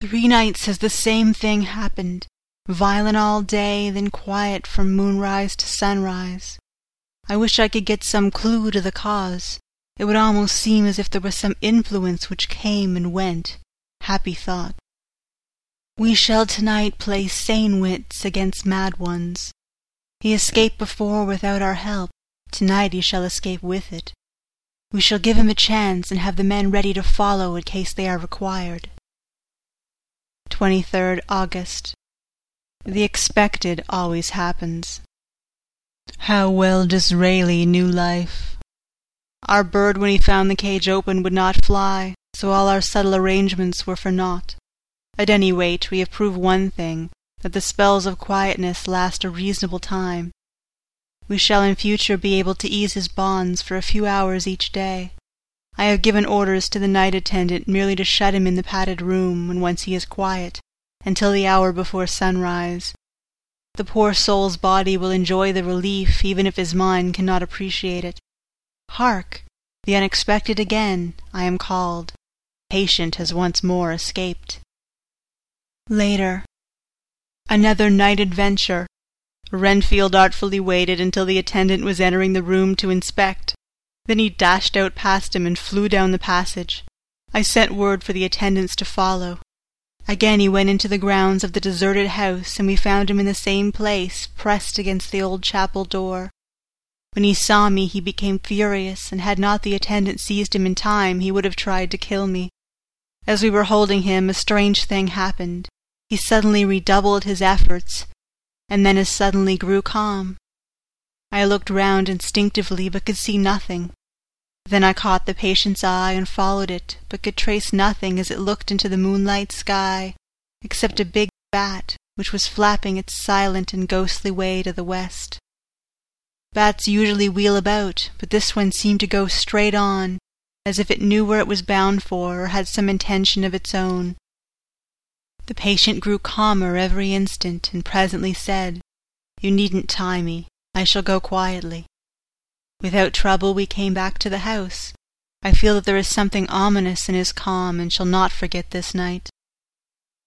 Three nights has the same thing happened, violent all day, then quiet from moonrise to sunrise. I wish I could get some clue to the cause. It would almost seem as if there was some influence which came and went. Happy thought. We shall tonight play sane wits against mad ones. He escaped before without our help. Tonight he shall escape with it. We shall give him a chance and have the men ready to follow in case they are required. 23rd August. The expected always happens. How well Disraeli knew life! Our bird when he found the cage open would not fly, so all our subtle arrangements were for naught. At any rate, we have proved one thing, that the spells of quietness last a reasonable time. We shall in future be able to ease his bonds for a few hours each day. I have given orders to the night attendant merely to shut him in the padded room when once he is quiet, until the hour before sunrise. The poor soul's body will enjoy the relief even if his mind cannot appreciate it. Hark! The unexpected again! I am called. Patient has once more escaped. Later. Another night adventure. Renfield artfully waited until the attendant was entering the room to inspect. Then he dashed out past him and flew down the passage. I sent word for the attendants to follow. Again he went into the grounds of the deserted house, and we found him in the same place, pressed against the old chapel door. When he saw me he became furious, and had not the attendant seized him in time he would have tried to kill me. As we were holding him a strange thing happened. He suddenly redoubled his efforts, and then as suddenly grew calm. I looked round instinctively, but could see nothing. Then I caught the patient's eye and followed it, but could trace nothing as it looked into the moonlight sky, except a big bat which was flapping its silent and ghostly way to the west. Bats usually wheel about, but this one seemed to go straight on, as if it knew where it was bound for or had some intention of its own. The patient grew calmer every instant and presently said, You needn't tie me. I shall go quietly. Without trouble we came back to the house. I feel that there is something ominous in his calm and shall not forget this night.